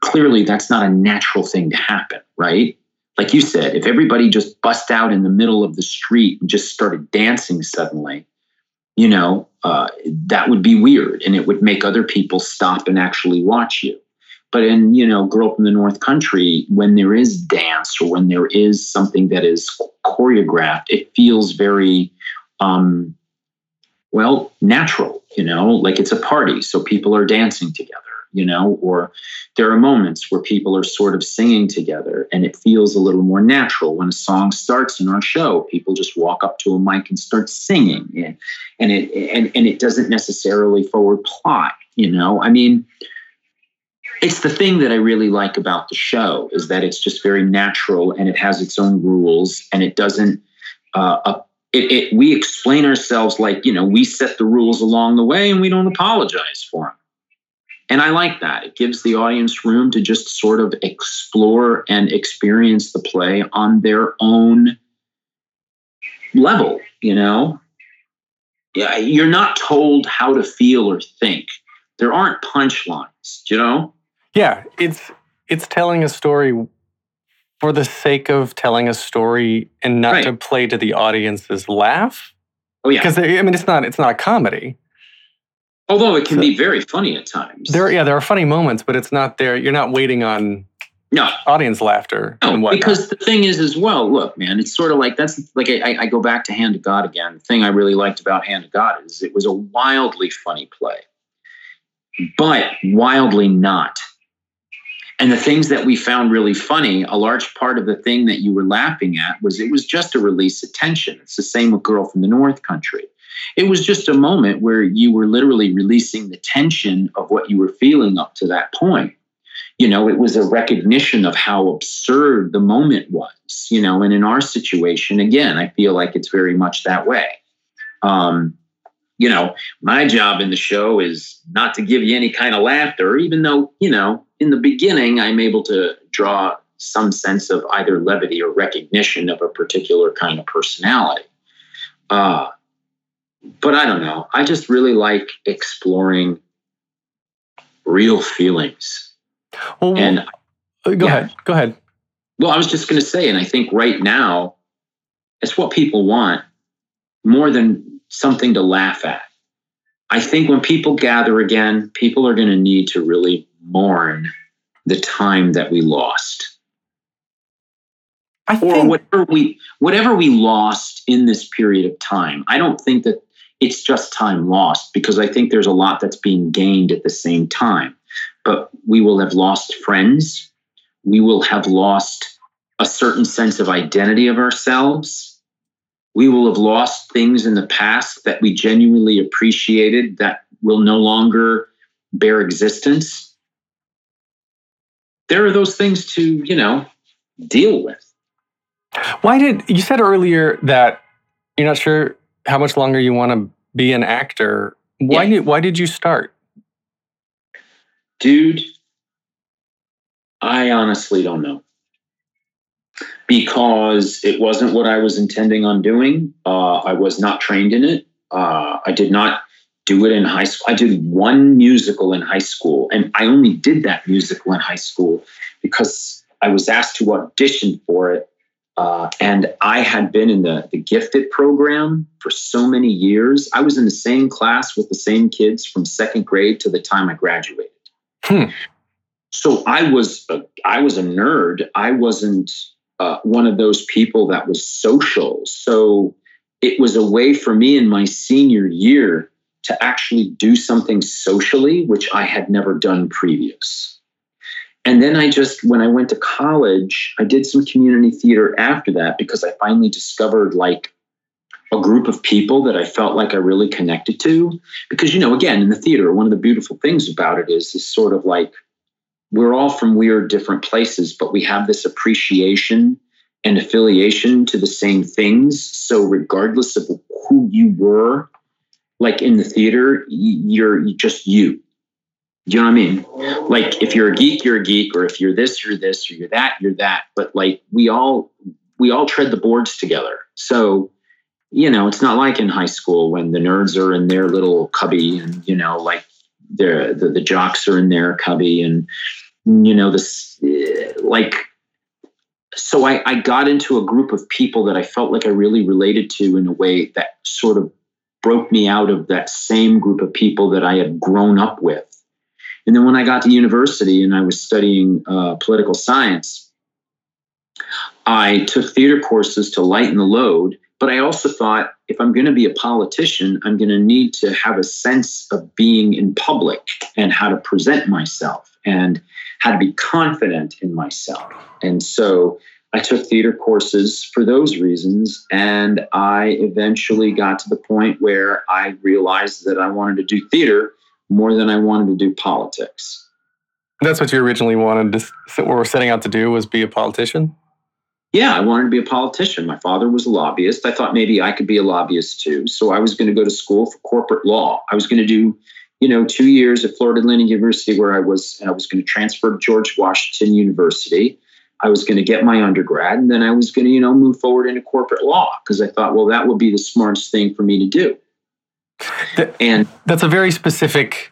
clearly that's not a natural thing to happen, right? like you said, if everybody just bust out in the middle of the street and just started dancing suddenly, you know, uh, that would be weird and it would make other people stop and actually watch you. But in, you know, Girl from the North Country, when there is dance or when there is something that is choreographed, it feels very, um, well, natural, you know, like it's a party. So people are dancing together you know, or there are moments where people are sort of singing together and it feels a little more natural. When a song starts in our show, people just walk up to a mic and start singing and, and it and, and it doesn't necessarily forward plot, you know. I mean, it's the thing that I really like about the show is that it's just very natural and it has its own rules and it doesn't uh, it, it, we explain ourselves like you know we set the rules along the way and we don't apologize for them and I like that. It gives the audience room to just sort of explore and experience the play on their own level, you know? Yeah, you're not told how to feel or think. There aren't punchlines, you know? Yeah, it's it's telling a story for the sake of telling a story and not Right. to play to the audience's laugh. Oh yeah. Because I mean, it's not it's not a comedy. Although it can So- be very funny at times. There, yeah, there are funny moments, but it's not there. You're not waiting on no, audience laughter and No, because the thing is, as well, look, man, it's sort of like that's like I, I- I go back to Hand to God again. The thing I really liked about Hand to God is it was a wildly funny play, but wildly not. And the things that we found really funny, a large part of the thing that you were laughing at was it was just a release of tension. It's the same with Girl from the North Country. It was just a moment where you were literally releasing the tension of what you were feeling up to that point you know it was a recognition of how absurd the moment was you know and in our situation again i feel like it's very much that way um you know my job in the show is not to give you any kind of laughter even though you know in the beginning i'm able to draw some sense of either levity or recognition of a particular kind of personality uh but i don't know i just really like exploring real feelings well, and uh, go yeah. ahead, go ahead. well, I was just going to say, and I think right now, it's what people want more than something to laugh at. I think when people gather again, people are going to need to really mourn the time that we lost, I or think whatever we whatever we lost in this period of time. I don't think that it's just time lost because I think there's a lot that's being gained at the same time. But we will have lost friends. We will have lost a certain sense of identity of ourselves. We will have lost things in the past that we genuinely appreciated that will no longer bear existence. There are those things to, you know, deal with. why did you said earlier that you're not sure how much longer you want to be an actor? Why Yeah. did why did you start? Dude, I honestly don't know. Because it wasn't what I was intending on doing. Uh, I was not trained in it. Uh, I did not do it in high school. I did one musical in high school, and I only did that musical in high school because I was asked to audition for it. Uh, and I had been in the, the gifted program for so many years. I was in the same class with the same kids from second grade to the time I graduated. Hmm. So I was a, I was a nerd. I wasn't uh, one of those people that was social. So it was a way for me in my senior year to actually do something socially, which I had never done previous. And then I just, when I went to college, I did some community theater after that because I finally discovered like a group of people that I felt like I really connected to. Because, you know, again, in the theater, one of the beautiful things about it is, is sort of like we're all from weird different places, but we have this appreciation and affiliation to the same things. So, regardless of who you were, like in the theater, you're just you. Do you know what I mean? Like if you're a geek, you're a geek, or if you're this, you're this, or you're that, you're that. But like we all we all tread the boards together. So, you know, it's not like in high school when the nerds are in their little cubby and, you know, like the the, the jocks are in their cubby and you know, this eh, like so I, I got into a group of people that I felt like I really related to in a way that sort of broke me out of that same group of people that I had grown up with. And then when I got to university and I was studying uh, political science, I took theater courses to lighten the load. But I also thought if I'm going to be a politician, I'm going to need to have a sense of being in public and how to present myself and how to be confident in myself. And so I took theater courses for those reasons. And I eventually got to the point where I realized that I wanted to do theater more than I wanted to do politics. That's what you originally wanted to, s- or setting out to do was be a politician. Yeah, I wanted to be a politician. My father was a lobbyist. I thought maybe I could be a lobbyist too. So I was going to go to school for corporate law. I was going to do, you know, two years at Florida Atlantic University where I was, and I was going to transfer to George Washington University. I was going to get my undergrad and then I was going to, you know, move forward into corporate law because I thought, well, that would be the smartest thing for me to do. Th- And That's a very specific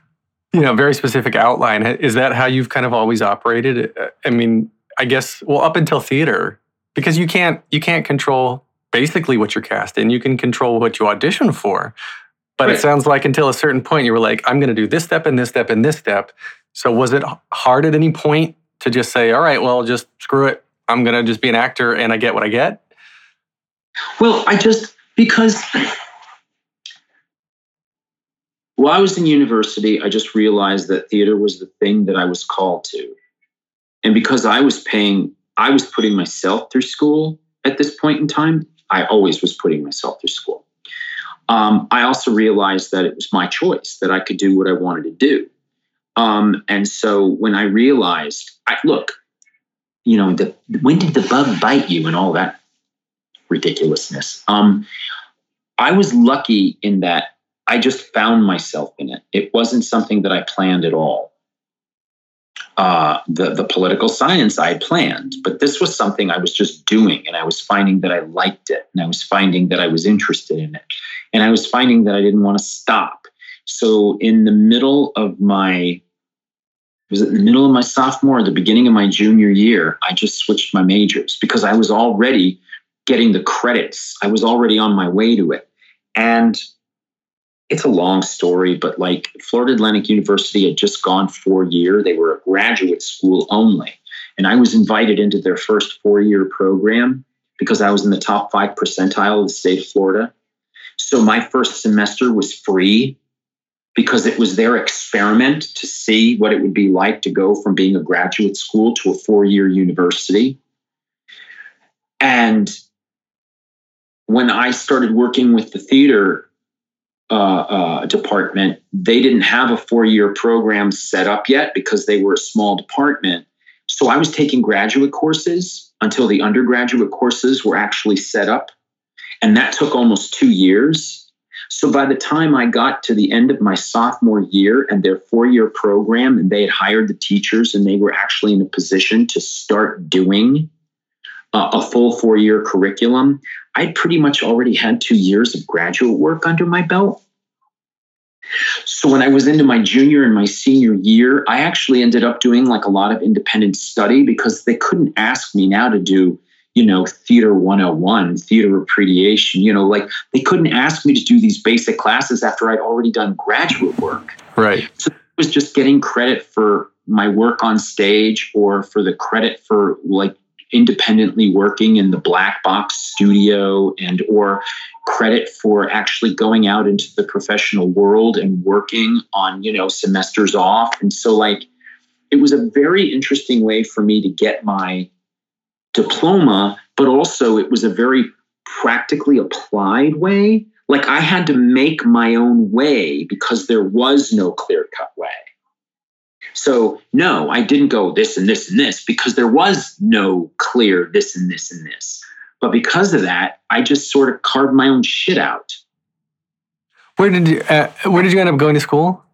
you know, very specific outline. Is that how you've kind of always operated? I mean, I guess well, up until theater, because you can't you can't control basically what you're cast in. You can control what you audition for. But right. it sounds like until a certain point, you were like, I'm going to do this step and this step and this step. So was it hard at any point to just say, all right, well, just screw it. I'm going to just be an actor and I get what I get? Well, I just, because while I was in university, I just realized that theater was the thing that I was called to. And because I was paying, I was putting myself through school at this point in time, I always was putting myself through school. Um, I also realized that it was my choice, that I could do what I wanted to do. Um, and so when I realized, I, look, you know, the, when did the bug bite you and all that ridiculousness? Um, I was lucky in that I just found myself in it. It wasn't something that I planned at all. Uh, the the political science I planned, but this was something I was just doing, and I was finding that I liked it, and I was finding that I was interested in it, and I was finding that I didn't want to stop. So in the middle of my was it the middle of my sophomore or the beginning of my junior year, I just switched my majors because I was already getting the credits. I was already on my way to it. And it's a long story, but like Florida Atlantic University had just gone four year. They were a graduate school only. And I was invited into their first four year program because I was in the top five percentile of the state of Florida. So my first semester was free because it was their experiment to see what it would be like to go from being a graduate school to a four year university. And when I started working with the theater uh, uh, department, they didn't have a four year program set up yet because they were a small department. So I was taking graduate courses until the undergraduate courses were actually set up. And that took almost two years so by the time I got to the end of my sophomore year and their four year program, and they had hired the teachers and they were actually in a position to start doing uh, a full four year curriculum, I'd pretty much already had two years of graduate work under my belt. So when I was into my junior and my senior year, I actually ended up doing like a lot of independent study because they couldn't ask me now to do you know, theater 101, theater appreciation, you know, like they couldn't ask me to do these basic classes after I'd already done graduate work. Right. So it was just getting credit for my work on stage or for the credit for like independently working in the black box studio and or credit for actually going out into the professional world and working on, you know, semesters off. And so like it was a very interesting way for me to get my diploma, but also it was a very practically applied way. Like I had to make my own way because there was no clear cut way. So, no, I didn't go this and this and this because there was no clear this and this and this. But because of that, I just sort of carved my own shit out. Where did you uh, Where did you end up going to school?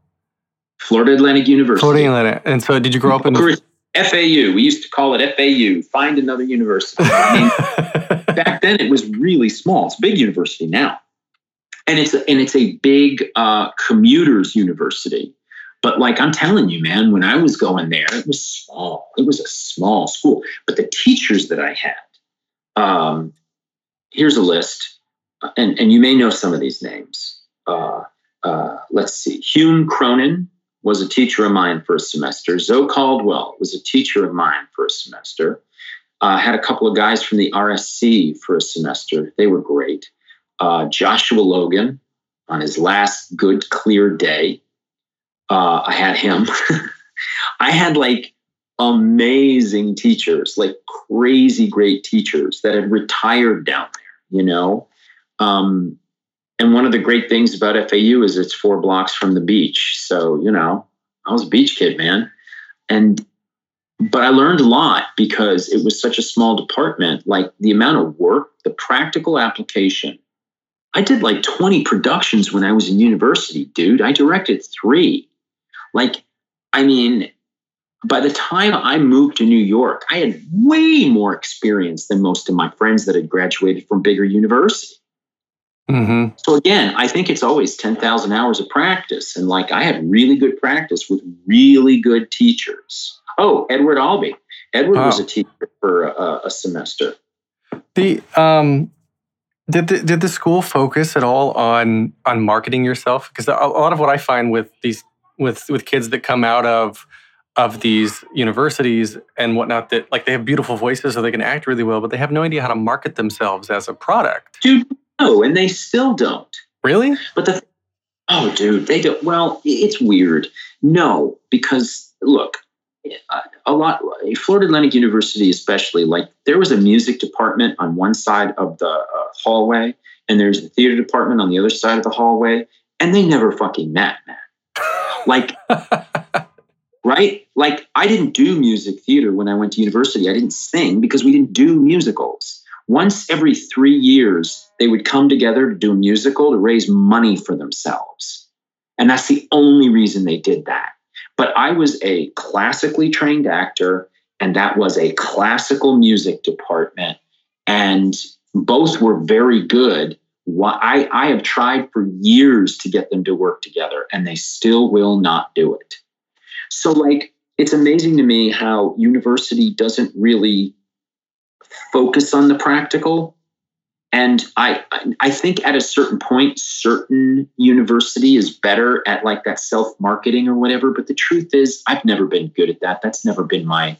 Florida Atlantic University. Florida Atlantic. And so, did you grow up in? FAU. We used to call it FAU. Find another university. I mean, (laughs) back then it was really small. It's a big university now, and it's a, and it's a big uh, commuters university. But like I'm telling you, man, when I was going there, it was small. It was a small school. But the teachers that I had, um, here's a list, and and you may know some of these names. Uh, uh, let's see, Hume Cronyn, was a teacher of mine for a semester. Zoe Caldwell was a teacher of mine for a semester. Uh, had a couple of guys from the RSC for a semester. They were great. Uh, Joshua Logan on his last good, clear day. Uh, I had him. (laughs) I had like amazing teachers, like crazy great teachers that had retired down there, you know. Um, and one of the great things about FAU is it's four blocks from the beach. So, you know, I was a beach kid, man. And, but I learned a lot because it was such a small department. Like the amount of work, the practical application. I did like 20 productions when I was in university, dude. I directed three. Like, I mean, by the time I moved to New York, I had way more experience than most of my friends that had graduated from bigger universities. Mm-hmm. So again, I think it's always 10,000 hours of practice. And like I had really good practice with really good teachers. Oh, Edward Albee. Edward was a teacher for a, a semester. The um, did the, did the school focus at all on on marketing yourself? Because a lot of what I find with these with with kids that come out of of these universities and whatnot that like they have beautiful voices so they can act really well, but they have no idea how to market themselves as a product. Dude, no, and they still don't. Really? But the oh, dude, they don't. Well, it's weird. No, because look, a- a lot. Florida Atlantic University, especially, like there was a music department on one side of the uh, hallway, and there's the theater department on the other side of the hallway, and they never fucking met, man. Like, (laughs) right? Like, I didn't do music theater when I went to university. I didn't sing because we didn't do musicals. Once every three years, they would come together to do a musical to raise money for themselves. And that's the only reason they did that. But I was a classically trained actor, and that was a classical music department. And both were very good. Why- I, I have tried for years to get them to work together, and they still will not do it. So, like, it's amazing to me how university doesn't really focus on the practical. And I, I- I think at a certain point, certain university is better at like that self marketing or whatever. But the truth is, I've never been good at that. That's never been my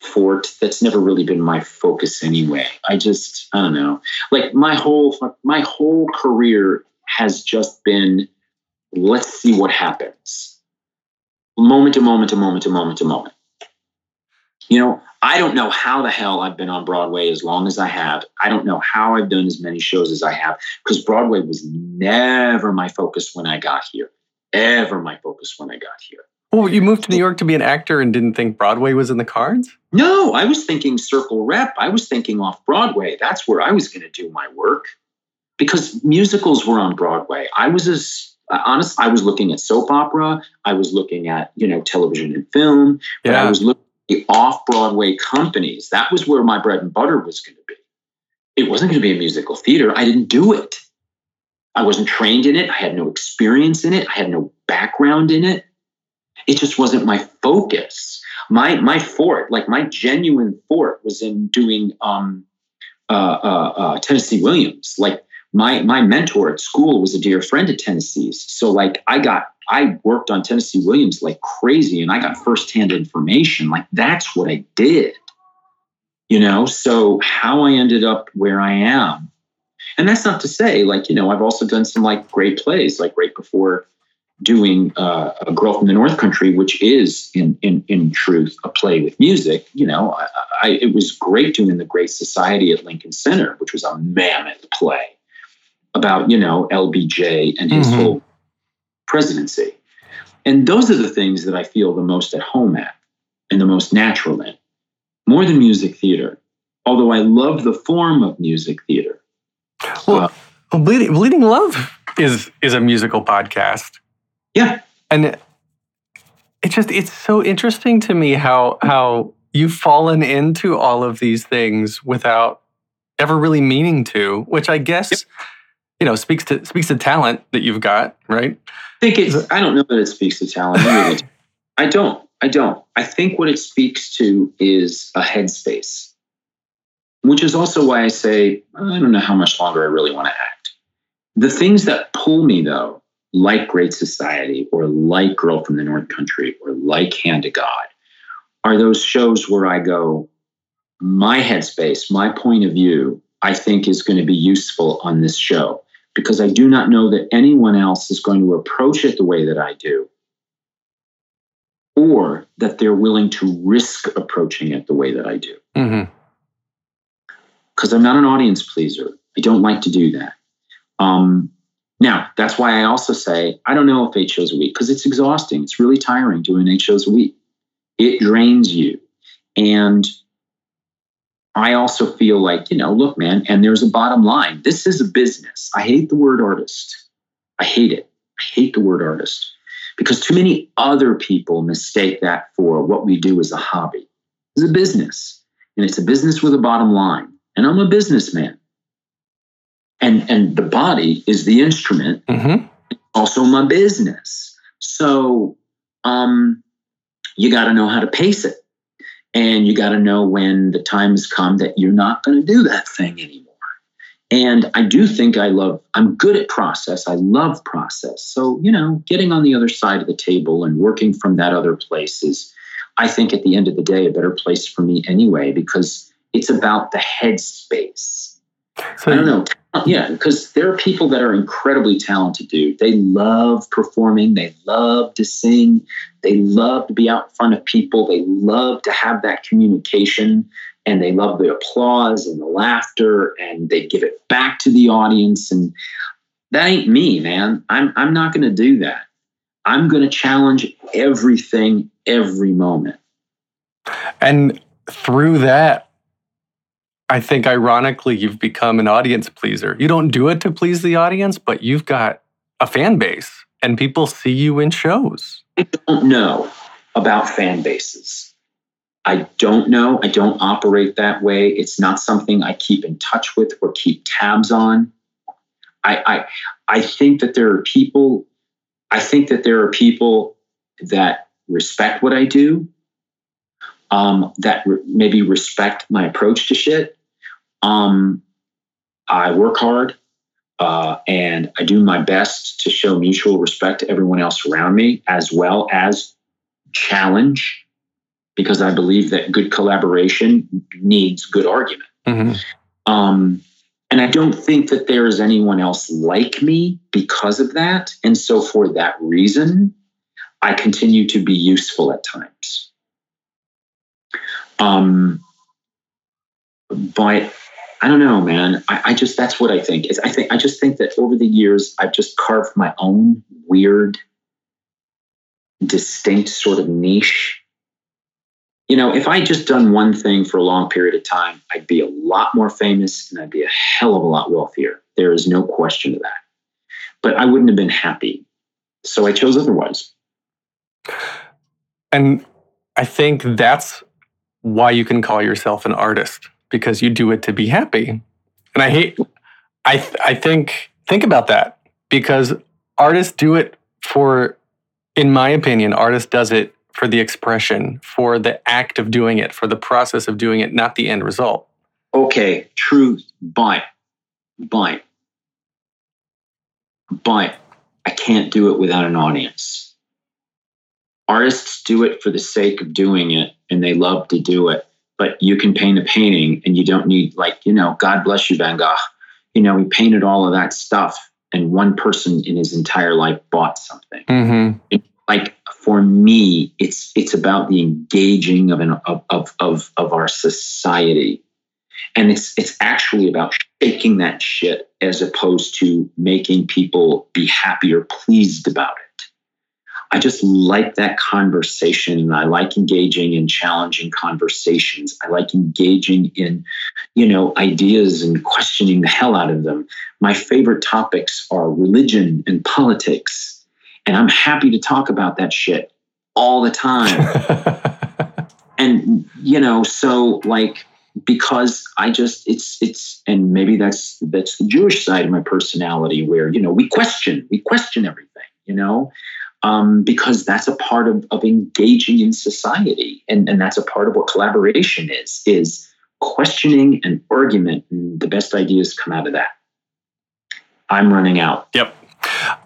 forte. That's never really been my focus anyway. I just, I don't know. Like my whole, my whole career has just been, let's see what happens moment to moment to moment to moment to moment. You know, I don't know how the hell I've been on Broadway as long as I have. I don't know how I've done as many shows as I have because Broadway was never my focus when I got here. Ever my focus when I got here. Well, you moved to New York to be an actor and didn't think Broadway was in the cards? No, I was thinking circle rep. I was thinking off Broadway. That's where I was going to do my work because musicals were on Broadway. I was as honest. I was looking at soap opera. I was looking at you know television and film. But I was looking at the off Broadway companies. That was where my bread and butter was going to be. It wasn't going to be a musical theater. I didn't do it. I wasn't trained in it. I had no experience in it. I had no background in it. It just wasn't my focus. My my forte, like my genuine forte, was in doing um, uh, uh, uh, Tennessee Williams. Like my my mentor at school was a dear friend of Tennessee's. So like I got I worked on Tennessee Williams like crazy, and I got firsthand information. Like that's what I did. You know, so how I ended up where I am, and that's not to say like you know I've also done some like great plays, like right before doing uh, a girl from the north country which is in in in truth a play with music you know I, I it was great doing the great society at lincoln center which was a mammoth play about you know lbj and his Mhm. whole presidency and those are the things that i feel the most at home at and the most natural in more than music theater although i love the form of music theater Well, well, Bleeding, Bleeding Love is is a musical podcast. Yeah and it, it just it's so interesting to me how how you've fallen into all of these things without ever really meaning to which i guess you know speaks to speaks to talent that you've got right I think it's. I don't know that it speaks to talent. I really don't. I don't. I don't. I think what it speaks to is a headspace, which is also why I say I don't know how much longer I really want to act. The things that pull me, though, like Great Society or like Girl from the North Country or like Hand to God, are those shows where I go, my headspace, my point of view, I think is going to be useful on this show because I do not know that anyone else is going to approach it the way that I do, or that they're willing to risk approaching it the way that I do. mm-hmm. Because I'm not an audience pleaser. I don't like to do that. Um, now, that's why I also say I don't know if eight shows a week because it's exhausting. It's really tiring doing eight shows a week. It drains you. And I also feel like, you know, look, man, and there's a bottom line. This is a business. I hate the word artist. I hate it. I hate the word artist because too many other people mistake that for what we do as a hobby. It's a business, and it's a business with a bottom line. And I'm a businessman. And and the body is the instrument. Mm-hmm. also my business. So um you got to know how to pace it. And you got to know when the time has come that you're not going to do that thing anymore. And i do think i love i'm good at process. I love process. So you know getting on the other side of the table and working from that other place is i think at the end of the day a better place for me anyway because it's about the headspace. So I don't know. Yeah, because there are people that are incredibly talented, dude. They love performing. They love to sing. They love to be out in front of people. They love to have that communication and they love the applause and the laughter and they give it back to the audience. And that ain't me, man. I'm, I'm not going to do that. I'm going to challenge everything every moment. And through that, I think ironically, you've become an audience pleaser. You don't do it to please the audience, but you've got a fan base and people see you in shows. I don't know about fan bases. I don't know. I don't operate that way. It's not something I keep in touch with or keep tabs on. I I, I think that there are people. I think that there are people that respect what I do. Um, that re- maybe respect my approach to shit. Um, I work hard uh, and I do my best to show mutual respect to everyone else around me, as well as challenge, because I believe that good collaboration needs good argument. Mhm. Um, and I don't think that there is anyone else like me because of that. And so, for that reason, I continue to be useful at times. Um, but I don't know, man. I, I just that's what I think. Is I think I just think that over the years I've just carved my own weird, distinct sort of niche. You know, if I just done one thing for a long period of time, I'd be a lot more famous and I'd be a hell of a lot wealthier. There is no question of that. But I wouldn't have been happy. So I chose otherwise. And I think that's why you can call yourself an artist because you do it to be happy. And I hate I th- I think think about that because artists do it for in my opinion artist does it for the expression, for the act of doing it, for the process of doing it, not the end result. Okay, truth, but, but, but I can't do it without an audience. Artists do it for the sake of doing it and they love to do it. But you can paint a painting and you don't need, like, you know, God bless you, Van Gogh. You know, he painted all of that stuff and one person in his entire life bought something Mm-hmm. like for me it's it's about the engaging of an of of of, of our society and it's it's actually about shaking that shit as opposed to making people be happy or pleased about it i just like that conversation and i like engaging in challenging conversations. I like engaging in you know ideas and questioning the hell out of them. My favorite topics are religion and politics and I'm happy to talk about that shit all the time. (laughs) and you know, so like because I just it's it's and maybe that's that's the Jewish side of my personality where you know we question we question everything you know um, because that's a part of of engaging in society and and that's a part of what collaboration is is questioning and argument and the best ideas come out of that. I'm running out. Yep.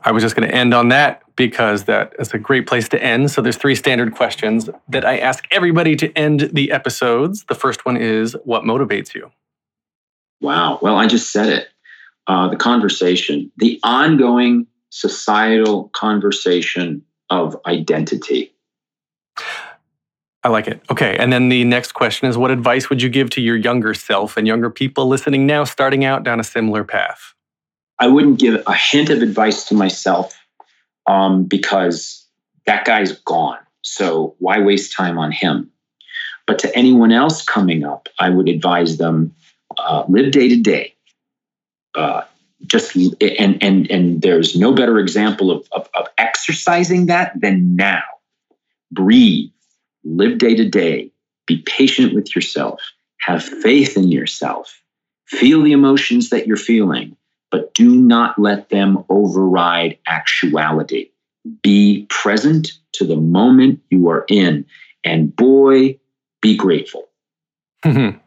I was just going to end on that because that is a great place to end. So there's three standard questions that I ask everybody to end the episodes. The first one is what motivates you? Wow. Well, I just said it. Uh, the conversation, the ongoing societal conversation of identity. I like it. Okay. And then the next question is what advice would you give to your younger self and younger people listening now, starting out down a similar path? I wouldn't give a hint of advice to myself um, because that guy's gone. So why waste time on him? But to anyone else coming up, I would advise them uh, live day to day. Uh, just and and and there's no better example of, of of exercising that than now. Breathe, live day to day. Be patient with yourself. Have faith in yourself. Feel the emotions that you're feeling but do not let them override actuality. Be present to the moment you are in, and boy, be grateful. (laughs)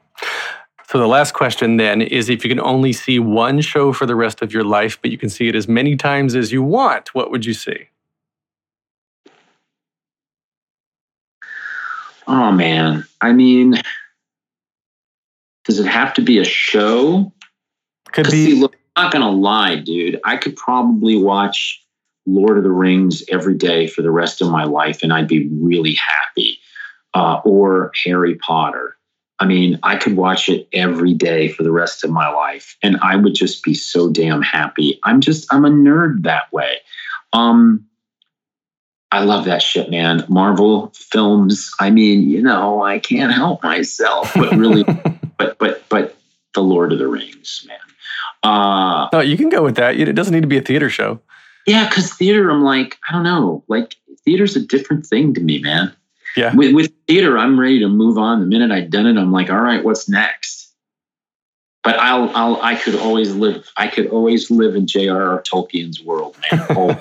so, the last question then is if you can only see one show for the rest of your life, but you can see it as many times as you want, what would you see? Oh, man. I mean, does it have to be a show? Could be. See, look, I'm not gonna lie, dude. I could probably watch Lord of the Rings every day for the rest of my life, and I'd be really happy. Uh, or Harry Potter. I mean, I could watch it every day for the rest of my life, and I would just be so damn happy. I'm just, I'm a nerd that way. Um, I love that shit, man. Marvel films. I mean, you know, I can't help myself, but really, (laughs) but but but the Lord of the Rings, man. Uh, no, you can go with that. It doesn't need to be a theater show. Yeah, because theater, I'm like, I don't know, like theater's a different thing to me, man. Yeah. With, with theater, I'm ready to move on. The minute I've done it, I'm like, all right, what's next? but I'll, I'll, I could always live, I could always live in J.R.R. Tolkien's world, man.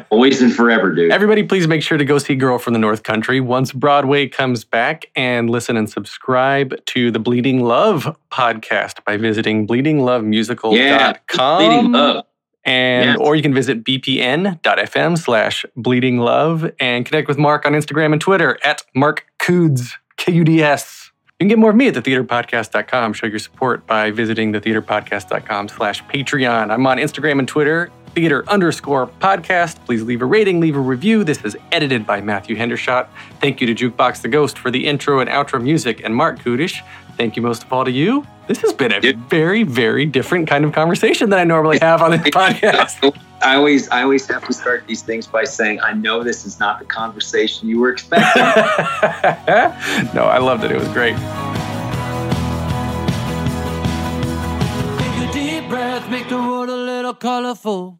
(laughs) always and forever, dude. Everybody, please make sure to go see Girl from the North Country once Broadway comes back and listen and subscribe to the Bleeding Love podcast by visiting bleedinglovemusical.com. Yeah, Bleeding Love. And yes. or you can visit bpn.fm slash bleeding love and connect with Marc on Instagram and Twitter at Marc Kuds, K-U-D-S. You can get more of me at thetheaterpodcast.com. Show your support by visiting thetheaterpodcast.com slash Patreon. I'm on Instagram and Twitter, theater underscore podcast. Please leave a rating, leave a review. This is edited by Matthew Hendershot. Thank you to Jukebox the Ghost for the intro and outro music, and Marc Kudisch. Thank you most of all to you. This has been a very, very different kind of conversation than I normally have on this (laughs) podcast. I always I always have to start these things by saying I know this is not the conversation you were expecting. (laughs) no, I loved it. It was great. Take a deep breath, make the world a little colorful.